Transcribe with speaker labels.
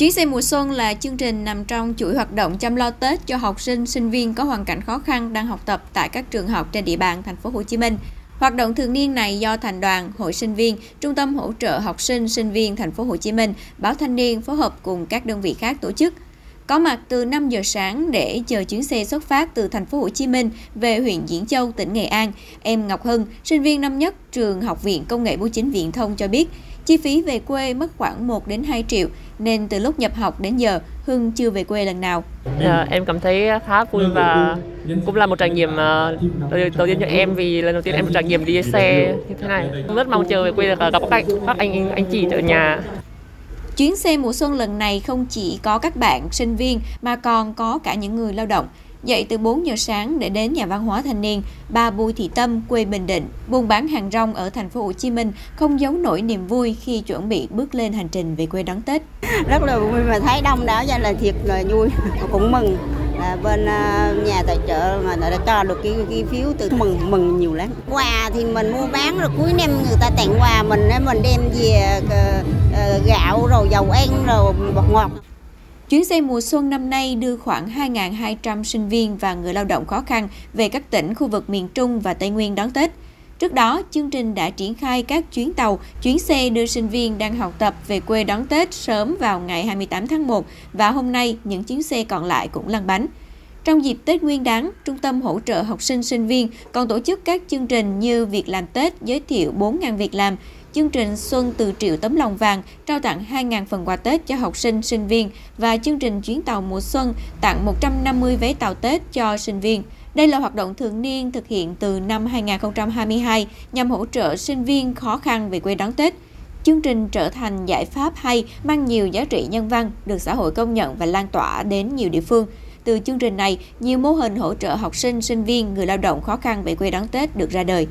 Speaker 1: Chuyến xe mùa xuân là chương trình nằm trong chuỗi hoạt động chăm lo Tết cho học sinh, sinh viên có hoàn cảnh khó khăn đang học tập tại các trường học trên địa bàn thành phố Hồ Chí Minh. Hoạt động thường niên này do Thành đoàn, Hội sinh viên, Trung tâm hỗ trợ học sinh, sinh viên thành phố Hồ Chí Minh, Báo Thanh niên phối hợp cùng các đơn vị khác tổ chức. Có mặt từ 5 giờ sáng để chờ chuyến xe xuất phát từ thành phố Hồ Chí Minh về huyện Diễn Châu, tỉnh Nghệ An. Em Ngọc Hưng, sinh viên năm nhất trường Học viện Công nghệ Bưu chính Viễn thông cho biết, chi phí về quê mất khoảng 1 đến 2 triệu nên từ lúc nhập học đến giờ Hưng chưa về quê lần nào.
Speaker 2: À, em cảm thấy khá vui và cũng là một trải nghiệm uh, đầu tiên cho em vì lần đầu tiên em trải nghiệm đi xe như thế này. Rất mong chờ về quê được gặp các anh, các anh anh chị ở nhà.
Speaker 1: Chuyến xe mùa xuân lần này không chỉ có các bạn sinh viên mà còn có cả những người lao động. Dậy từ 4 giờ sáng để đến nhà văn hóa thanh niên, bà Bùi Thị Tâm, quê Bình Định, buôn bán hàng rong ở thành phố Hồ Chí Minh không giấu nổi niềm vui khi chuẩn bị bước lên hành trình về quê đón Tết.
Speaker 3: Rất là vui mà thấy đông đảo ra là thiệt là vui, cũng mừng. Là bên à, nhà tài trợ mà đã cho được cái, cái phiếu từ mừng mừng nhiều lắm. Quà thì mình mua bán rồi cuối năm người ta tặng quà mình mình đem về à, à, gạo rồi dầu ăn rồi bột ngọt.
Speaker 1: Chuyến xe mùa xuân năm nay đưa khoảng 2.200 sinh viên và người lao động khó khăn về các tỉnh khu vực miền Trung và Tây Nguyên đón Tết. Trước đó, chương trình đã triển khai các chuyến tàu, chuyến xe đưa sinh viên đang học tập về quê đón Tết sớm vào ngày 28 tháng 1 và hôm nay những chuyến xe còn lại cũng lăn bánh. Trong dịp Tết Nguyên đán, Trung tâm hỗ trợ học sinh sinh viên còn tổ chức các chương trình như Việc làm Tết giới thiệu 4.000 việc làm, chương trình Xuân từ triệu tấm lòng vàng trao tặng 2.000 phần quà Tết cho học sinh, sinh viên và chương trình chuyến tàu mùa xuân tặng 150 vé tàu Tết cho sinh viên. Đây là hoạt động thường niên thực hiện từ năm 2022 nhằm hỗ trợ sinh viên khó khăn về quê đón Tết. Chương trình trở thành giải pháp hay mang nhiều giá trị nhân văn được xã hội công nhận và lan tỏa đến nhiều địa phương. Từ chương trình này, nhiều mô hình hỗ trợ học sinh, sinh viên, người lao động khó khăn về quê đón Tết được ra đời.